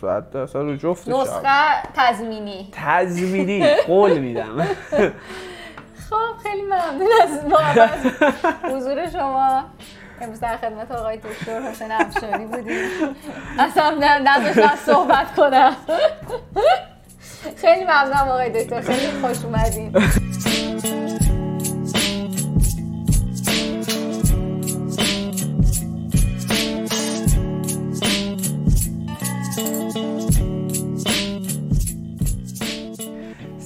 صد درصد رو جفتش نسخه تضمینی. تضمینی. قول میدم. خب خیلی ممنون از حضور شما. امروز در خدمت آقای دکتر حسین افشاری بودیم. اصلا نداشتم صحبت کنم. خیلی ممنونم آقای دکتر. خیلی خوش اومدین.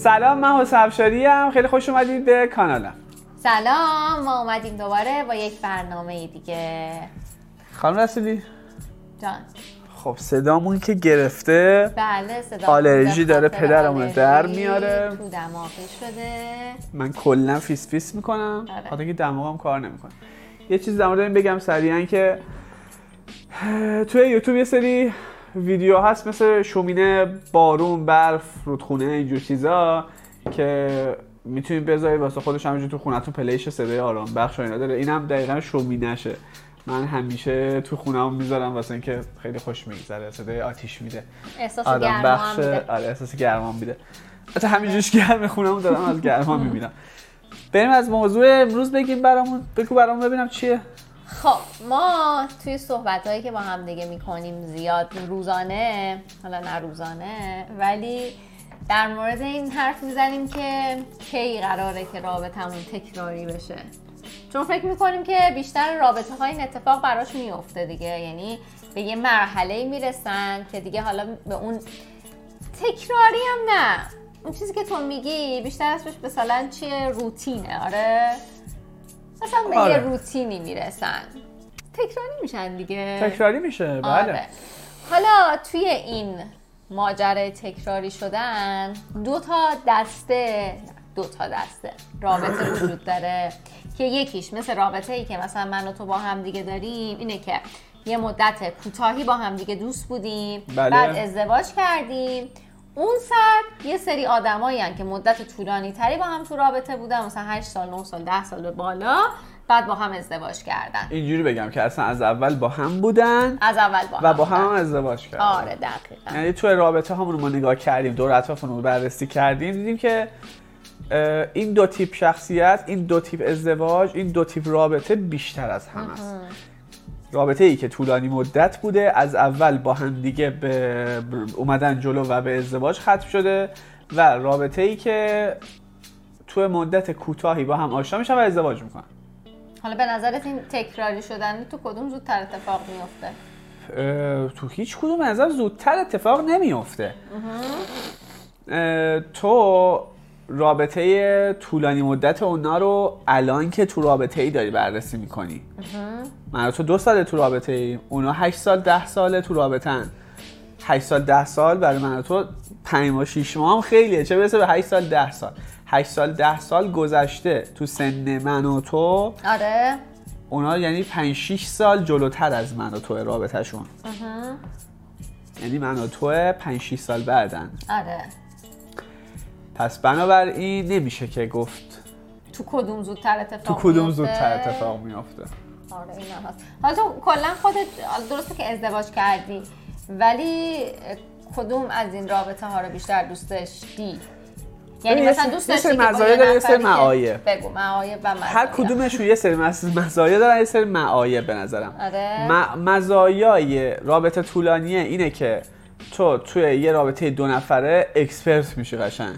سلام من حسین افشاری ام خیلی خوش اومدید به کانالم سلام ما اومدیم دوباره با یک برنامه دیگه. خانم رسولی. جان. خب صدامون که گرفته. بله صدا آلرژی داره پدرمون در میاره. تو دماغی شده. من کلا فین فین می‌کنم. آره. خاطر که دماغم کار نمی‌کنه. یه چیز در مورد این بگم سریعا که توی یوتیوب یه سری ویدیو هست مثل شومینه بارون برف رودخونه اینجور چیزا که می‌تونید بذارید واسه خودش همینجور تو خونتون پلیش صدای آرام بخش اینا داره. اینم دقیقا شومینشه من همیشه تو خونم می‌ذارم واسه اینکه خیلی خوش میگذره. صدای آتیش میده. احساس آدم بخش آره احساس گرمان میده. حتی همینجوریش گرم خونم دارم از گرما می‌بینم بریم از موضوع امروز بگیم برامون. بگو برامون ببینم چیه. خب ما توی صحبت هایی که با هم دیگه می‌کنیم زیاد روزانه حالا نه روزانه ولی در مورد این حرف می‌زنیم که کی قراره که رابطمون تکراری بشه. چون فکر می‌کنیم که بیشتر رابطه های این اتفاق براش میفته دیگه. یعنی به یه مرحله می‌رسن که دیگه حالا به اون تکراری هم نه. اون چیزی که تو میگی بیشتر اسمش مثلا چیه؟ روتینه. آره. مثلا به آره. یه روتینی می‌رسن تکراری میشن دیگه تکراری میشه بله آره. حالا توی این ماجرای تکراری شدن دو تا دسته دو تا دسته رابطه وجود داره که یکیش مثل رابطه ای که مثلا من و تو با هم دیگه داریم اینه که یه مدت کوتاهی با هم دیگه دوست بودیم بله. بعد ازدواج کردیم اون سر یه سری آدمایی که مدت طولانی تری با هم تو رابطه بودن مثلا 8 سال 9 سال 10 سال به بالا بعد با هم ازدواج کردن. اینجوری بگم که اصلا از اول با هم بودن از اول با هم و با هم, هم. ازدواج کردن. آره دقیقا. یعنی توی رابطه همون رو ما نگاه کردیم دور اطرافمون رو بررسی کردیم دیدیم که این دو تیپ شخصیت این دو تیپ ازدواج این دو تیپ رابطه بیشتر از هم است. رابطه ای که طولانی مدت بوده از اول با هم دیگه به اومدن جلو و به ازدواج ختم شده و رابطه ای که توی مدت کوتاهی با هم آشنا میشن و ازدواج می‌کنن. حالا به نظرت این تکراری شدن تو کدوم زودتر اتفاق میفته تو هیچ کدوم نظر زودتر اتفاق نمیفته تو رابطه طولانی مدت اونا رو الان که تو رابطه ای داری بررسی می‌کنی. من و تو دو ساله تو رابطه ای اونا 8 سال ده ساله تو رابطن 8 سال ده سال. برای من و تو 5 ماه 6 ماه هم خیلیه. چه برسه به 8 سال ده سال. 8 سال ده سال گذشته تو سن من و تو. آره. اونا یعنی 5 6 سال جلوتر از من و تو رابطهشون. یعنی من و تو 5 6 سال بعدن. آره. پس بنابراین نمیشه که گفت. تو کدوم زودتر اتفاق تو کدوم؟ زودتر اتفاق میافته. آره این هم هست. حالا تو کلا خودت درسته که ازدواج کردی ولی کدوم از این رابطه ها رو بیشتر دوست داشتی یعنی مثلا دوست داشتی که مزایا داره، یه سری معایب. بگو معایب و مزایا. هر کدومشون یه سری مز- مزایا دارن یه سری معایب به نظرم. آره. م- مزایای رابطه طولانیه اینه که تو توی یه رابطه دو نفره اکسپرت میشی قشنگ.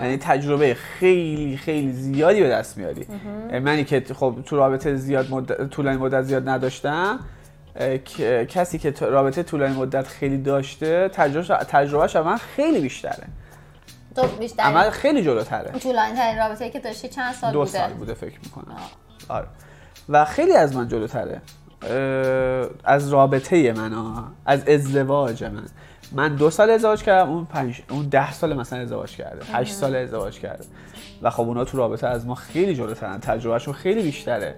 یعنی تجربه خیلی خیلی زیادی به دست میاری. منی که خب تو رابطه زیاد مدت طولانی مدت زیاد نداشتم کسی که رابطه طولانی مدت خیلی داشته تجربهش تجربهش از من خیلی بیشتره. تو بیشتر عمل خیلی جلوتره. طولانی ترین رابطه که داشتی چند سال دو بوده؟ سال بوده فکر می‌کنم. آره. و خیلی از من جلوتره. از رابطه من ها. از ازدواج من. من دو سال ازدواج کردم اون پنج اون ده سال مثلا ازدواج کرده. هشت سال ازدواج کرده. و خب اونا تو رابطه از ما خیلی جلوترن تجربهشون خیلی بیشتره.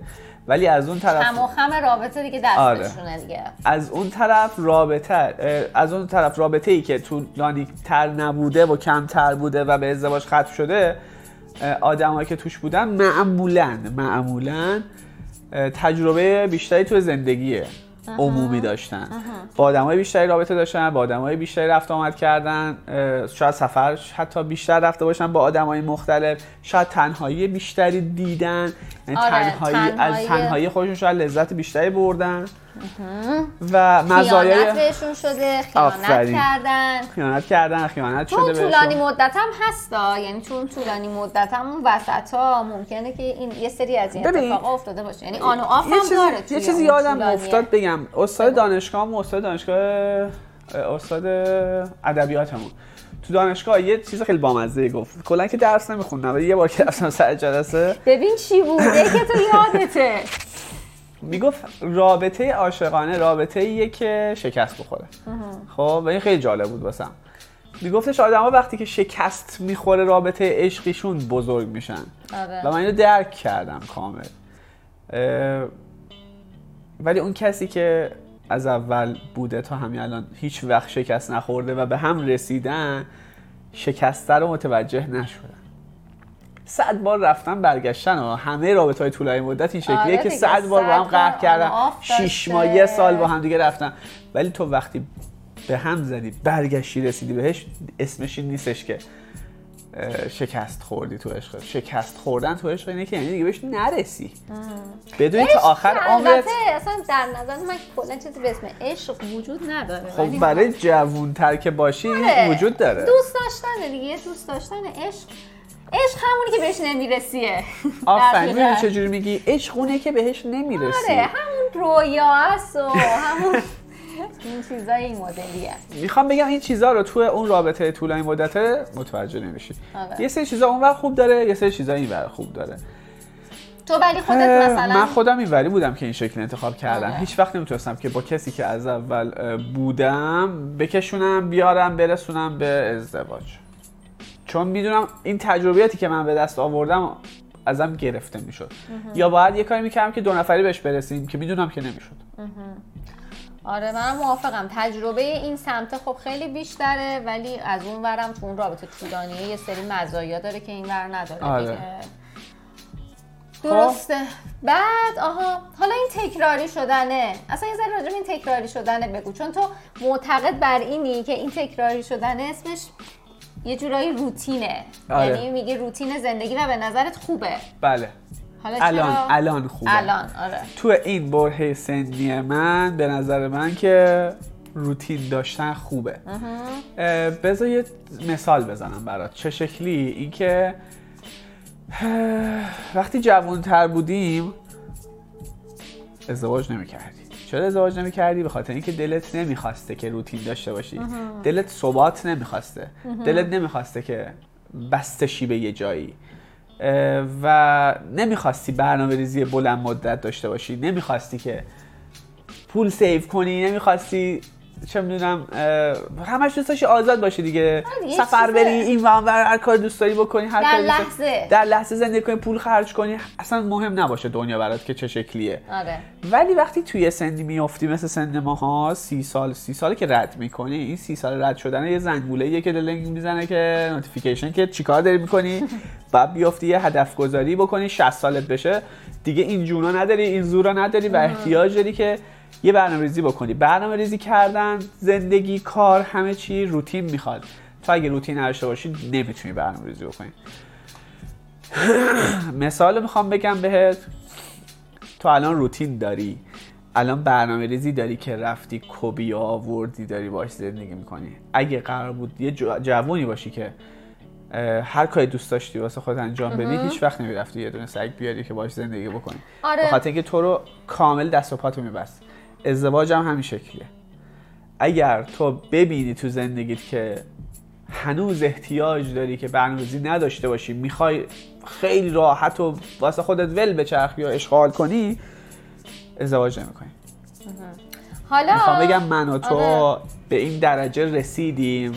ولی از اون طرف هم و خم رابطه دیگه آره. دستشونه دیگه. از اون طرف رابطه از اون طرف رابطه ای که طولانی تر نبوده و کمتر بوده و به ازدواج ختم شده آدمایی که توش بودن معمولا معمولا تجربه بیشتری تو زندگیه. عمومی داشتن. با آدمای بیشتری رابطه داشتن با آدمای بیشتری رفت آمد کردن شاید سفر حتی بیشتر رفته باشن با آدمای مختلف. شاید تنهایی بیشتری دیدن یعنی آره، تنهایی از تنهایی. تنهایی خودشون شاید لذت بیشتری بردن. و مزایای خیانت بهشون شده خیانت آفرین. کردن. خیانت کردن خیانت چون شده طولانی مدت هم هستا. یعنی چون طولانی مدت هم اون وسط ها ممکنه که این یه سری از این ببین، اتفاق افتاده باشه. یعنی آن و آف هم چیزی, داره یه چیزی یادم. افتاد بگم. استاد دانشگاه استاد دانشگاه استاد ادبیاتمون. تو دانشگاه یه چیز خیلی بامزه گفت. کلا که درس نمیخوندم ولی یه بار که رفتم سر جلسه ببین چی بوده که تو یادته. می‌گفت رابطه عاشقانه رابطه ایه که شکست بخوره. خب و این خیلی جالب بود واسم. میگفتش آدما وقتی که شکست می‌خوره رابطه عشقیشون بزرگ میشن. آره. و من اینو درک کردم کامل. ولی اون کسی که از اول بوده تا همین الان هیچ وقت شکست نخورده و به هم رسیدن شکسته رو متوجه نشدن صد بار رفتن برگشتن و همه رابطه های طولانی مدت این شکلیه آره که صد بار با هم قهر کردن. داشته. ماه یه سال با هم دیگه رفتن. ولی تو وقتی به هم زدی برگشتی رسیدی بهش اسمش این نیستش که شکست خوردی تو عشق. شکست خوردن تو عشق اینه که یعنی دیگه بهش نرسی. بدونی تا آخر عمرت اصلا در نظر من کلا چیزی به اسم عشق وجود نداره. خب برای جوونتر که باشی آره. وجود داره. دوست داشتن دیگه دوست داشتن عشق. عشق همونی که بهش نمیرسیه. آفرین چجوری میگی؟ عشق اونه که بهش نمی‌رسی. آره همون رویا است و همون این چیزای این مدلیه. می‌خوام بگم این چیزها رو تو اون رابطه طولانی مدته متوجه نمیشی. آره. یه سری چیزا اونور خوب داره یه سری چیزا اینور خوب داره. تو ولی خودت مثلا من خودم اینوری بودم که این شکل انتخاب کردم. آره. هیچ وقت نمی‌تونستم که با کسی که از اول بودم بکشونم بیارم برسونم به ازدواج. چون می‌دونم این تجربیاتی که من به دست آوردم ازم گرفته می‌شد. یا باید یه کاری می‌کردم که دو نفری بهش برسیم که می‌دونم که نمی‌شد. آره من موافقم. تجربه این سمت خب خیلی بیشتره ولی از اون ورم تو اون رابطه طولانیه یه سری مزایا داره که این ور نداره آره. دیگه. درسته. بعد آها حالا این تکراری شدنه. اصلا یه ذره راجع به این تکراری شدنه بگو. چون تو معتقد بر اینی که این تکراری شدنه اسمش یه جورایی روتینه. آره. یعنی میگه روتین زندگی و به نظرت خوبه. بله. حالا الان چرا؟ الان خوبه. الان آره. تو این برهه سنی من به نظر من که روتین داشتن خوبه. بذار یه مثال بزنم برات. چه شکلی؟ اینکه وقتی جوانتر بودیم ازدواج نمی‌کردی چرا ازدواج نمی‌کردی؟ به خاطر اینکه دلت نمی‌خواسته که روتین داشته باشی. دلت ثبات نمی‌خواسته. دلت نمی‌خواسته که بستشی به یه جایی. و نمی‌خواستی برنامه ریزی بلند مدت داشته باشی. نمی‌خواستی که پول سیو کنی. نمی‌خواستی چه می‌دونم همش دوست داشتی آزاد باشی دیگه. آره دیگه، سفر. بری این ور، هر کار دوست داری بکنی هر در کاری لحظه. در لحظه زندگی کنی پول خرج کنی اصلا مهم نباشه دنیا برات که چه شکلیه. آره. ولی وقتی توی سنی میافتی مثل سن ماها سی سال سی سال که رد می‌کنی این سی سال رد شدن یه زنگوله ایه که دلنگ می‌زنه که notification که چیکار داری می‌کنی؟ بعد بیافتی یه هدف گذاری بکنی 60 سالت بشه. دیگه این جونا نداری این زورا نداری و احتیاج داری که یه برنامه ریزی بکنی. برنامه ریزی کردن زندگی کار همه چی روتین می‌خواد. تو اگه روتین نداشته باشی نمی‌تونی برنامه ریزی بکنی. مثال می‌خوام بگم بهت. تو الان روتین داری. الان برنامه ریزی داری که رفتی کوبی آوردی داری باش زندگی می‌کنی. اگه قرار بود یه جو- جوونی باشی که هر کاری دوست داشتی واسه خود انجام بدی هیچ وقت نمی‌رفتی یه دونه سگ بیاری که باش زندگی بکنی. آره. به خاطر اینکه تو رو کامل دست و پاتو میبست. ازدواج هم همین شکلیه. اگر تو ببینی تو زندگیت که هنوز احتیاج داری که برنامه‌ریزی نداشته باشی می‌خوای خیلی راحت و واسه خودت ول بچرخی یا اشغال کنی ازدواج نمی‌کنی. حالا می‌خوام بگم من و تو آره. به این درجه رسیدیم.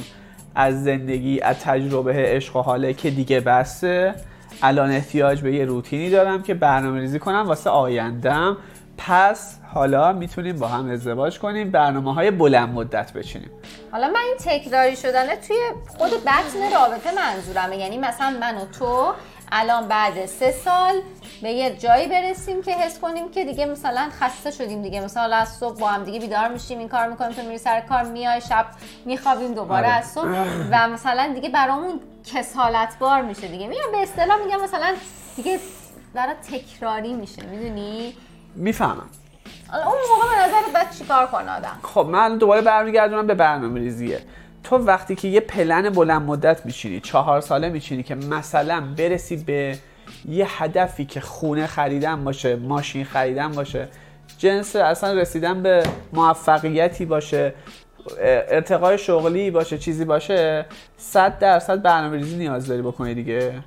از زندگی از تجربه عشق و حاله که دیگه بسته الان احتیاج به یه روتینی دارم که برنامه ریزی کنم واسه آیندم. پس حالا می‌تونیم با هم ازدواج کنیم برنامه های بلند مدت بچینیم. حالا من این تکراری شدنه توی خود بطن رابطه منظورمه. یعنی مثلا من و تو الان بعد سه سال به یه جایی برسیم که حس کنیم که دیگه مثلا خسته شدیم دیگه. مثلا از صبح با هم دیگه بیدار میشیم این کار می‌کنیم تو میری سر کار میای شب میخوابیم دوباره آره. از صبح. و مثلا دیگه برامون کسالت بار میشه دیگه. میگم به اصطلاح میگم مثلا دیگه برای تکراری میشه می‌دونی؟ می‌فهمم. اون موقع به نظر باید چیکار کنه آدم؟ خب من دوباره برمیگردونم به برنامه ریزیه تو وقتی که یه پلن بلند مدت میچینی چهار ساله میچینی که مثلا برسی به یه هدفی که خونه خریدن باشه ماشین خریدن باشه جنس اصلا رسیدن به موفقیتی باشه ارتقای شغلی باشه چیزی باشه صد درصد برنامه ریزی نیاز داری بکنی دیگه.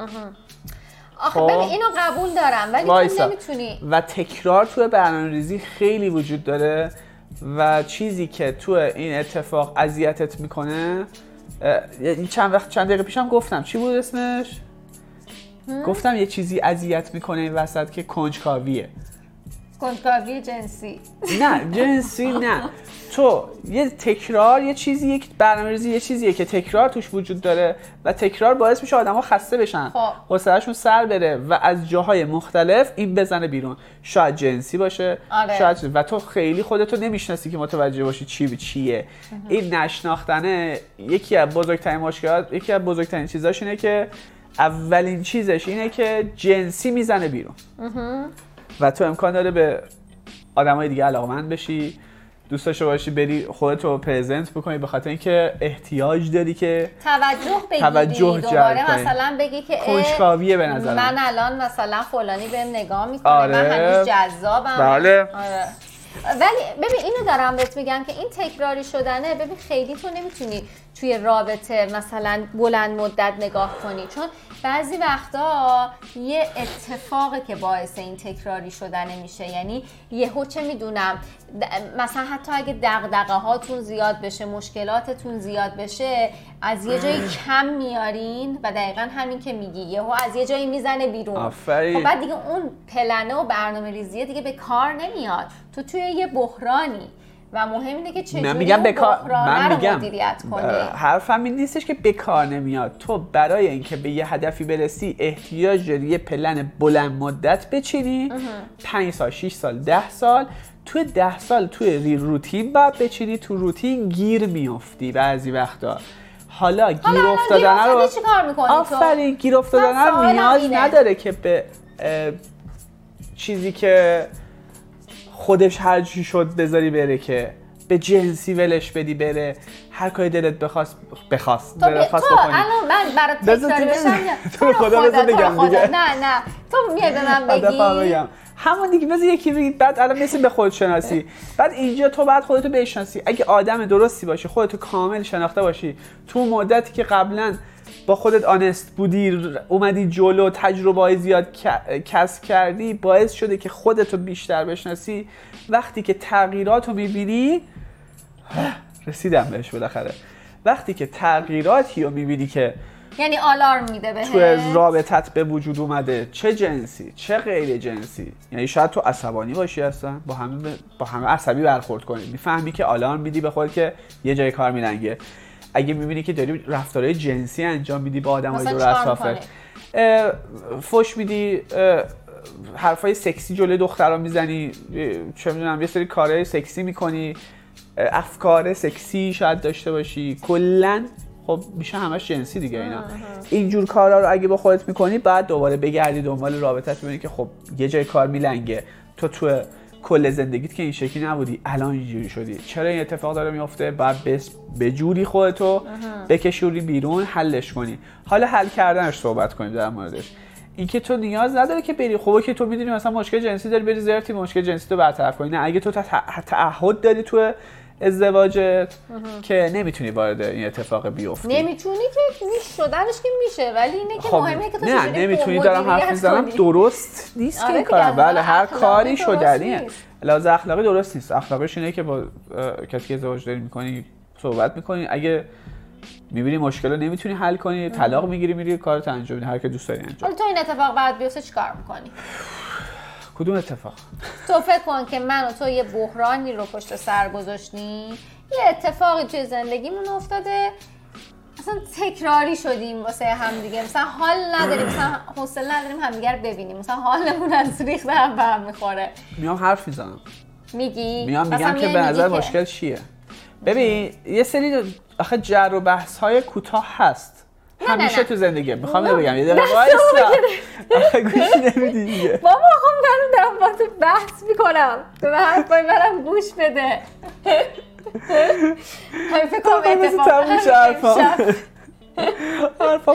آخه خب. ببین اینو قبول دارم ولی تو. نمی‌تونی. و تکرار توی برنامه ریزی خیلی وجود داره و چیزی که تو این اتفاق اذیتت می‌کنه چند وقت چند دقیقه پیشم گفتم. چی بود اسمش؟ گفتم یه چیزی اذیت می‌کنه این وسط که کنجکاویه. کنجکاوی جنسی نه جنسی نه. تو یه تکرار یه چیزیه که برنامه‌ریزی یه چیزیه که تکرار توش وجود داره و تکرار باعث میشه آدم‌ها خسته بشن. خب. حوصله‌شون سر بره و از جاهای مختلف این بزنه بیرون. شاید جنسی باشه آره. شاید و تو خیلی خودتو نمی‌شناسی که متوجه باشی چی به چیه این نشناختنه یکی از بزرگترین مشکلات یکی از بزرگترین چیزاش اینه که اولین چیزش اینه که جنسی می‌زنه بیرون. و تو امکان داره به آدمای دیگه علاقمند بشی دوست داشته باشی بری خودتو پرزنت بکنی به خاطر اینکه احتیاج داری که توجه بگیری توجه دوباره. مثلا بگی که اه، کنجکاویه به نظر من. الان مثلا فلانی بهم نگاه می‌کنه آره. من هنوز جذابم بله. آره. ولی ببین اینو دارم بهت میگم که این تکراری شدنه. ببین خیلی تو نمی‌تونی توی رابطه مثلا بلند مدت نگاه کنی. چون بعضی وقتا یه اتفاقه که باعث این تکراری شدنه میشه. یعنی یهو چه می‌دونم مثلا حتی اگه دغدغه هاتون زیاد بشه مشکلاتتون زیاد بشه از یه جایی کم میارین و دقیقا همین که میگی. یهو از یه جایی می‌زنه بیرون. آفرین. خب بعد دیگه اون پلنه و برنامه ریزیه دیگه به کار نمیاد. تو توی یه بحرانی. و مهم اینه که چجوری من میگم بکار من میگم مدیریت کنی. حرفم این نیستش که بکار نمیاد. تو برای اینکه به یه هدفی برسی احتیاج داری یه پلن بلند مدت بچینی. 5 سال 6 سال 10 سال. توی ده سال توی روتین باید بچینی. تو روتین گیر میافتی بعضی وقتا. حالا گیر افتادن رو؟ آفرین گیر افتادن رو نیاز اینه. نداره که به چیزی که خودش هر چی شد بذاری بره که به جنسی ولش بدی بره هر کاری دلت بخواست بخواست تو, ب... تو الان من بذار تکراری بشم تو خدا رو بگم. دیگه. نه نه تو میای به من بگی همون دیگه بذار یکی بگی بعد الان می‌رسیم به خودشناسی بعد اینجا تو بعد خودتو بشناسی. اگه آدم درستی باشی خودتو کامل شناخته باشی. تو مدتی که قبلا با خودت آنست بودی اومدی جلو تجربه های زیاد ک- کسب کردی باعث شده که خودتو بیشتر بشناسی. وقتی که تغییرات رو می‌بینی رسیدم بهش بالاخره. وقتی که تغییراتی رو می‌بینی که یعنی آلارم میده بهت تو رابطت به وجود اومده. چه جنسی؟ چه غیر جنسی؟ یعنی شاید تو عصبانی باشی اصلا. با همه با همه عصبی برخورد کنی. می‌فهمی که آلارم میدی به خود که یه جای کار میلنگه. اگه می‌بینی که داری رفتارهای جنسی انجام میدی با آدم های مثلا دور اطرافت. فوش میدی حرفای سکسی جلوی دخترا می‌زنی. چه می‌دونم یه سری کارهای سکسی می‌کنی. افکار سکسی شاید داشته باشی. کلا خب میشه همش جنسی دیگه اینا. اینجور کارا رو اگه با خودت می‌کنی بعد دوباره بگردی دنبال رابطت ببینی که خب یه جای کار میلنگه. تو تو کل زندگیت که این شکلی نبودی الان اینجوری شدی. چرا این اتفاق داره میفته بعد بس به جوری خودتو بکشوری بیرون حلش کنی. حالا حل کردنش صحبت کنیم در موردش. اینکه تو نیاز نداره که بری. خب که تو می‌دونی مثلا مشکل جنسی داری بری زرتی مشکل جنسی تو برطرف کنی. نه اگه تو تع- تعهد داری تو ازدواجت که نمی‌تونی وارد این اتفاق بیفتی. نمی‌تونی که میش شدنش که میشه ولی اینه که خب مهمه که تو نه نمی‌تونی دارم حرف می‌زنم. درست نیست که آره کارم از بله هر کاری شدنیه. لحاظ اخلاقی درست نیست. اخلاقش اینه که با کسی که ازدواج داری می‌کنی صحبت می‌کنی. اگه می‌بینی مشکل رو نمی‌تونی حل کنی طلاق می‌گیری میری کارت انجام میدی. هر که دوست داری انجام. حالا تو این اتفاق بعد بیفته چیکار می‌کنی؟ کدوم اتفاق؟ تو فکر کن که من و تو یه بحرانی رو پشت سر گذاشتیم. یه اتفاقی توی زندگیمون افتاده. مثلا تکراری شدیم واسه هم دیگه مثلا حال نداریم. مثلا حوصله نداریم همدیگه رو ببینیم. مثلا حالمون از ریخته هم به هم می‌خوره. میام حرف می‌زنم. میگی؟ میام مثلا میگم که به نظر مشکل چیه؟ ببین یه سری آخه جر و بحث های کوتاه هست. همیشه. تو زندگی بخوام نه. بگم. یه دقیقه وایسا. گوش نمیدی دیگه. بابا خب من دارم با تو بحث می‌کنم. تو به حرفای منم گوش بده. همین فکر کنم شه حرفام.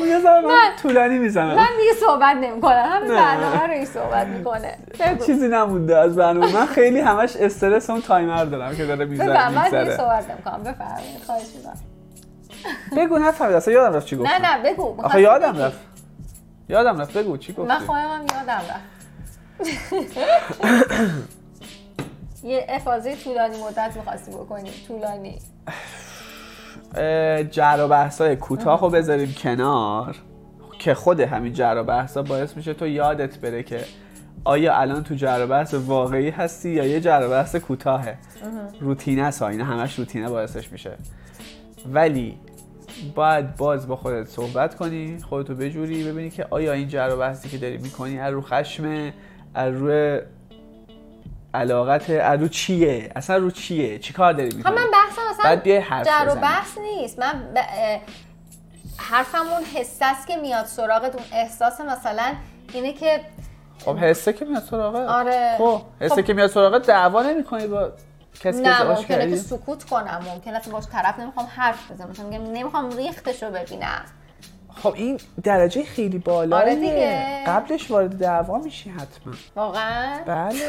یه ذره من طولانی می‌زنم. من دیگه صحبت نمی‌کنم. همین. برنامه رو این صحبت می‌کنه. چیزی نمونده از برنامه من خیلی همش استرس اون تایمر دارم که داره بفرم میگذره من دیگه میگذره. صحبت نمی‌کنم. بفرمایید خواهش می‌کنم. بگو نفهمید اصلا یادم رفت چی گفتم نه نه بگو آخه یادم. رفت. یادم رفت بگو چی گفتی. من خودم هم یادم رفت. یه افاظه طولانی مدت می‌خواستی بکنی. طولانی. جر و بحثای کوتاه رو بذاریم کنار که خود همین جر و بحثا باعث میشه تو یادت بره که آیا الان تو جر و بحث واقعی هستی یا یه جر و بحث کوتاهه. روتینه ها، اینا همش روتینه باعثش میشه. ولی باید باز با خودت صحبت کنی خودتو بجوری ببینی که آیا این جر و بحثی که داری می‌کنی از رو خشمه از رو علاقت از رو چیه اصلا رو چیه چی کار داری می‌کنی من بحثم اصلا بعد بیای حرف جر و. بحث نیست من ب... حرفمون حس است که میاد سراغت اون احساس مثلا اینه که خب حسه که میاد سراغه آره. خب حسه خب. که میاد سراغه دعوا نمی‌کنی با کسی نه ممکنه که سکوت کنم ممکنه که باش طرف نمی‌خوام حرف بزنم. مثلا میگم نمی‌خوام ریختش رو ببینم. خب این درجه خیلی بالا آره دیگه. قبلش وارد دعوا میشی حتما. واقعا؟ بله.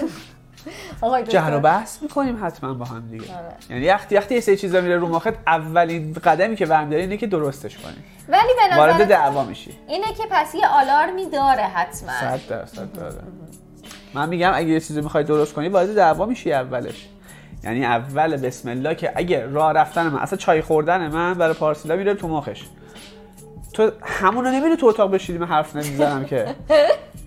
جهر و بحث می‌کنیم حتما با هم دیگه. آره. یعنی وقتی وقتی یه سری چیزا میره رو مخت اولین قدمی که برمی داری اینه که درستش کنی. ولی به وارد دعوا میشی. اینه که پس یه آلارمی داره حتما. صد درصد داره. من میگم اگه یه چیزی می‌خوای درست کنی وارد دعوا میشی اولش. یعنی اول بسم الله که اگه راه رفتن من اصلا چای خوردن من برای پارسیلا میره تو مخش. تو همونو نمیری تو اتاق بشینی من حرف نمی‌زنم که.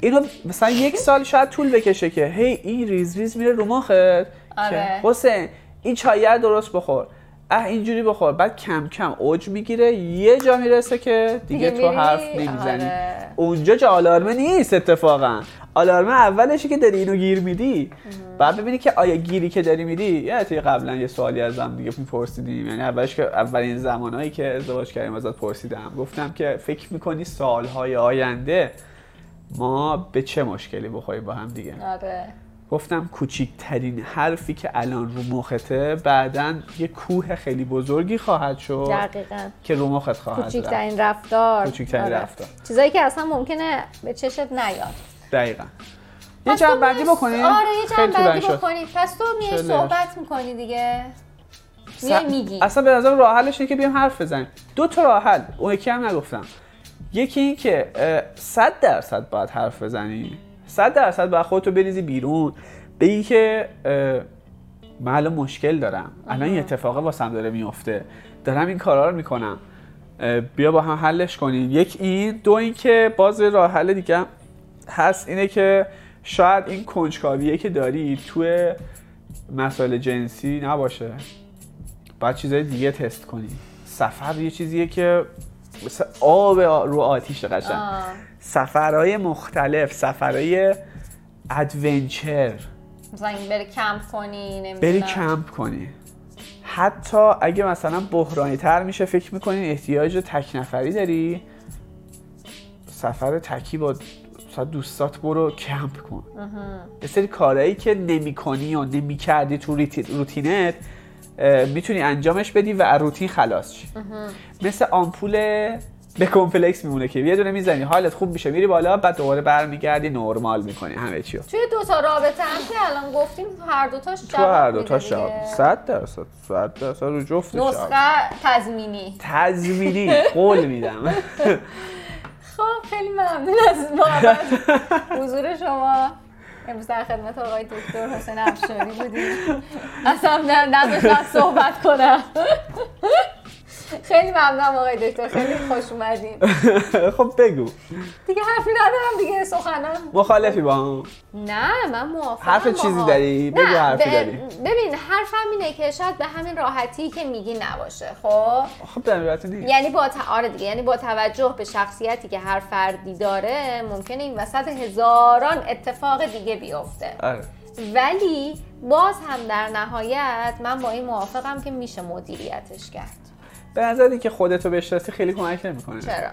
اینو مثلا یک سال شاید طول بکشه که هی این ریز ریز میره رو مخت. آره. که حسین این چایه رو درست بخور. اه اینجوری بخور. بعد کم کم اوج می‌گیره. یه جا می‌رسه که دیگه, دیگه تو؟ حرف نمی‌زنی. آره. اونجا که آلارمه نیست اتفاقا. آلارمه اولشه که داری اینو گیر میدی بعد ببینی که آیا گیری که داری میدی یعنی توی قبلا یه سوالی ازم دیگه میپرسیدیم. یعنی اولش که اولین زمانهایی که ازدواج کردیم ازت پرسیدم. گفتم که فکر می‌کنی سالهای آینده ما به چه مشکلی بخوریم با هم دیگه؟ آره. گفتم کوچیکترین حرفی که الان رو مخته بعدا یه کوه خیلی بزرگی خواهد شد دقیقا. که رو مخت خواهد رفت. کوچیکترین رفتار. کوچیکترین آره. رفتار. چیزایی که اصلا ممکنه به چشت نیاد. دقیقا. یه پس تو جمع بندی میای- بکنیم. آره یه خیلی جمع بندی طولانی شد. بکنی پس تو میای. صحبت می‌کنی دیگه. میای میگی. اصلا به نظر راه حلش اینه که بیام حرف بزنیم. دو تا راه حل. اون یکی هم نگفتم. یکی این که اه، 100 درصد باید حرف بزنی. 100 درصد باید خودتو بریزی بیرون. بگی که من الان مشکل دارم. الان این اتفاقه واسم داره میفته. دارم این کارا رو می‌کنم. بیا با هم حلش کنیم. یک این دو این که باز راه حل دیگه هست اینه که شاید این کنجکاویه که داری توی مسائل جنسی نباشه. باید چیزای دیگه تست کنی. سفر یه چیزیه که مثل آب رو آتیش قشنگ. سفرهای مختلف سفرهای adventure مثلا بری کمپ کنی نمی‌دونم. بری کمپ کنی. حتی اگه مثلا بحرانی تر میشه فکر می‌کنی احتیاج تک نفری داری؟ سفر تکی با دوستات برو کمپ کن. یه سری کارهایی که نمی کنی و نمی کردی تو روتینت می‌تونی انجامش بدی و روتین خلاص شی. مثل آمپول B complex میمونه که یه دونه می‌زنی حالت خوب میشه میری بالا بعد دوباره برمیگردی نرمال می‌کنی همه چیو. توی دو تا رابطه هم که الان گفتیم هر دوتاش تو هر دو تا میده جواب. دیگه. 100 درصد 100 درصد رو جواب. نسخه تضمینی. تضمینی قول میدم. خب خیلی ممنون از محبت حضور شما. امروز در خدمت آقای دکتر حسین افشاری بودیم. اصلا نه- نداشتم صحبت کنم. خیلی ممنونم آقای دکتر خیلی خوش اومدین خب بگو دیگه حرفی ندارم دیگه سخنم مخالفی با هم نه من موافقم حرف چیزی. داری؟ بگو حرفی داری. ببین حرفم اینه که شاید به همین راحتی که میگی نباشه خب خب در نیست یعنی با. آره دیگه یعنی با توجه به شخصیتی که هر فردی داره ممکنه این وسط هزاران اتفاق دیگه بیفته آره ولی باز هم در نهایت من با این موافقم که میشه مدیریتش کرد به نظری که خودتو بشناسی خیلی کمک نمی‌کنه. چرا؟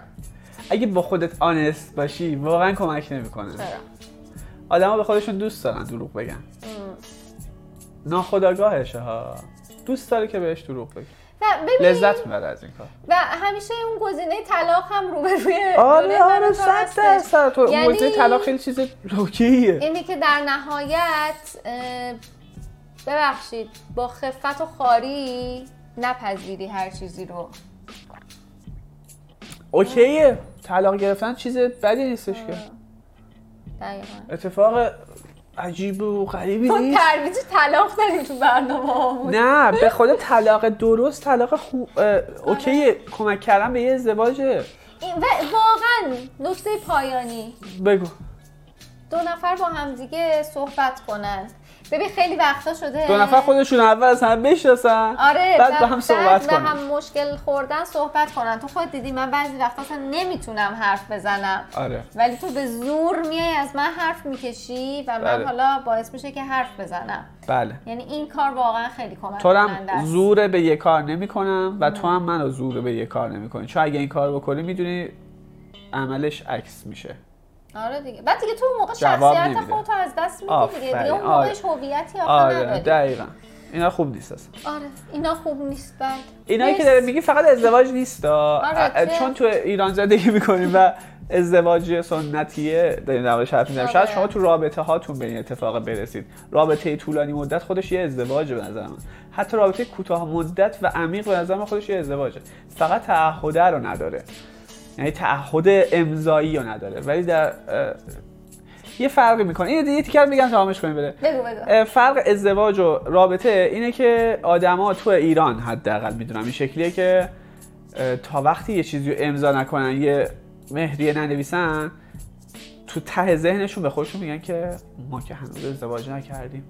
اگه با خودت آنست باشی واقعا کمک نمی‌کنه. چرا؟ آدما به خودشون دوست دارن دروغ بگن. ناخداگاهشه ها. دوست داره که بهش دروغ و ببین لذت می‌بره از این کار. و همیشه اون گزینه طلاق هم روبروی آره روی آره تو صد. درصد تو. یعنی- موضوع طلاق خیلی چیز روکیه اینه که در نهایت ببخشید با خفت و خاری نپذیری هر چیزی رو. اوکیه. طلاق گرفتن چیز بدی نیستش که. دقیقا. اتفاق عجیب و غریبی نیست. ترویج طلاق داریم تو برنامه نه به خود طلاق درست طلاق خوب اه، اوکیه. کمک کردن به یه ازدواجه واقعا نکته پایانی. بگو. دو نفر با همدیگه صحبت کنن. ببین خیلی وقتا شده. دو نفر خودشون اول از هم بشناسن آره بعد با هم صحبت کنن. هم مشکل خوردن صحبت کنن. تو خود دیدی من بعضی وقتا اصلا نمی‌تونم حرف بزنم. آره. ولی تو به زور میای از من حرف می‌کشی و من بله. حالا باعث میشه که حرف بزنم. بله. یعنی این کار واقعا خیلی کمک تو هم. زور به یه کار نمی کنم و تو هم منو زور به یه کار نمی کنی چون اگه این کار بکنی می‌دونی عملش عکس میشه. آره دیگه. بعد دیگه تو اون موقع شخصیت. خودتو از دست میدی دیگه. دیگه اون آره. موقعش هویتی آره نداری. دقیقا. اینا خوب نیست اصلا. آره. اینا خوب نیست بعد. اینایی که. داره میگی فقط ازدواج نیست. آره، چون تو ایران زندگی می‌کنیم و ازدواج سنتیه داریم در حرف می‌زنیم. شاید آره. شما تو رابطه هاتون به این اتفاق برسید. رابطه طولانی مدت خودش یه ازدواجه به نظر من. حتی رابطه کوتاه مدت و عمیق به نظر من خودش یه ازدواجه. فقط تعهده رو نداره. یعنی تعهد امضایی رو نداره. ولی در یه فرقی می‌کنه. این یه تیکر میگم تمامش کنیم اه، فرق ازدواج و رابطه اینه که آدما تو ایران حداقل می‌دونم این شکلیه که تا وقتی یه چیزی رو امضا نکنن یه مهریه ننویسن تو ته ذهنشون به خودشون میگن که ما که هنوز ازدواج نکردیم.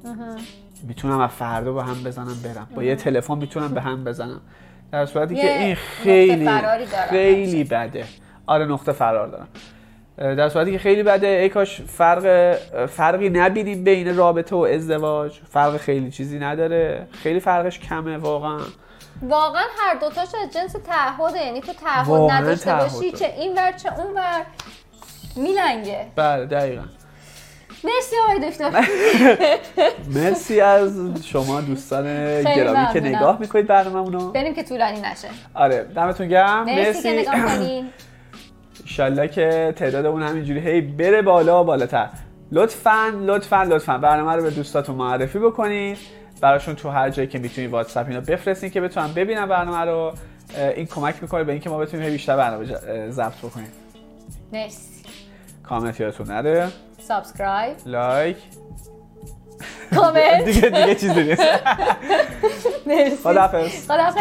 می‌تونم از فردا با هم بزنم برم. با یه تلفن می‌تونم به هم بزنم. در صورتی که این خیلی خیلی بده. آره نقطه فرار دارم. در صورتی که خیلی بده. ای کاش فرق فرقی نبینیم بین رابطه و ازدواج. فرق خیلی چیزی نداره. خیلی فرقش کمه واقعا. واقعا هر دوتاش از جنس تعهده. یعنی تو تعهد نداشته باشی. چه این ور چه اون ور. میلنگه. بله دقیقا. مرسی آقای دکتر. مرسی از شما دوستان گرامی که. نگاه می‌کنید برنامه‌مونو بریم که طولانی نشه. آره دمتون گرم. مرسی, که نگاه کنی. ایشالله که تعدادمون همینجوری هی بره بالا و بالاتر. لطفا لطفا لطفا برنامه رو به دوستاتون معرفی بکنید براشون تو هر جایی که می‌تونید واتساپ اینو بفرستین که بتونن ببینن برنامه رو. این کمک می‌کنه به اینکه ما بتونیم بیشتر برنامه ضبط بکنیم. مرسی. کامنت یادتون نره. subscribe لایک کامنت دیگه دیگه چیزی نیست مرسی خداحافظ خداحافظ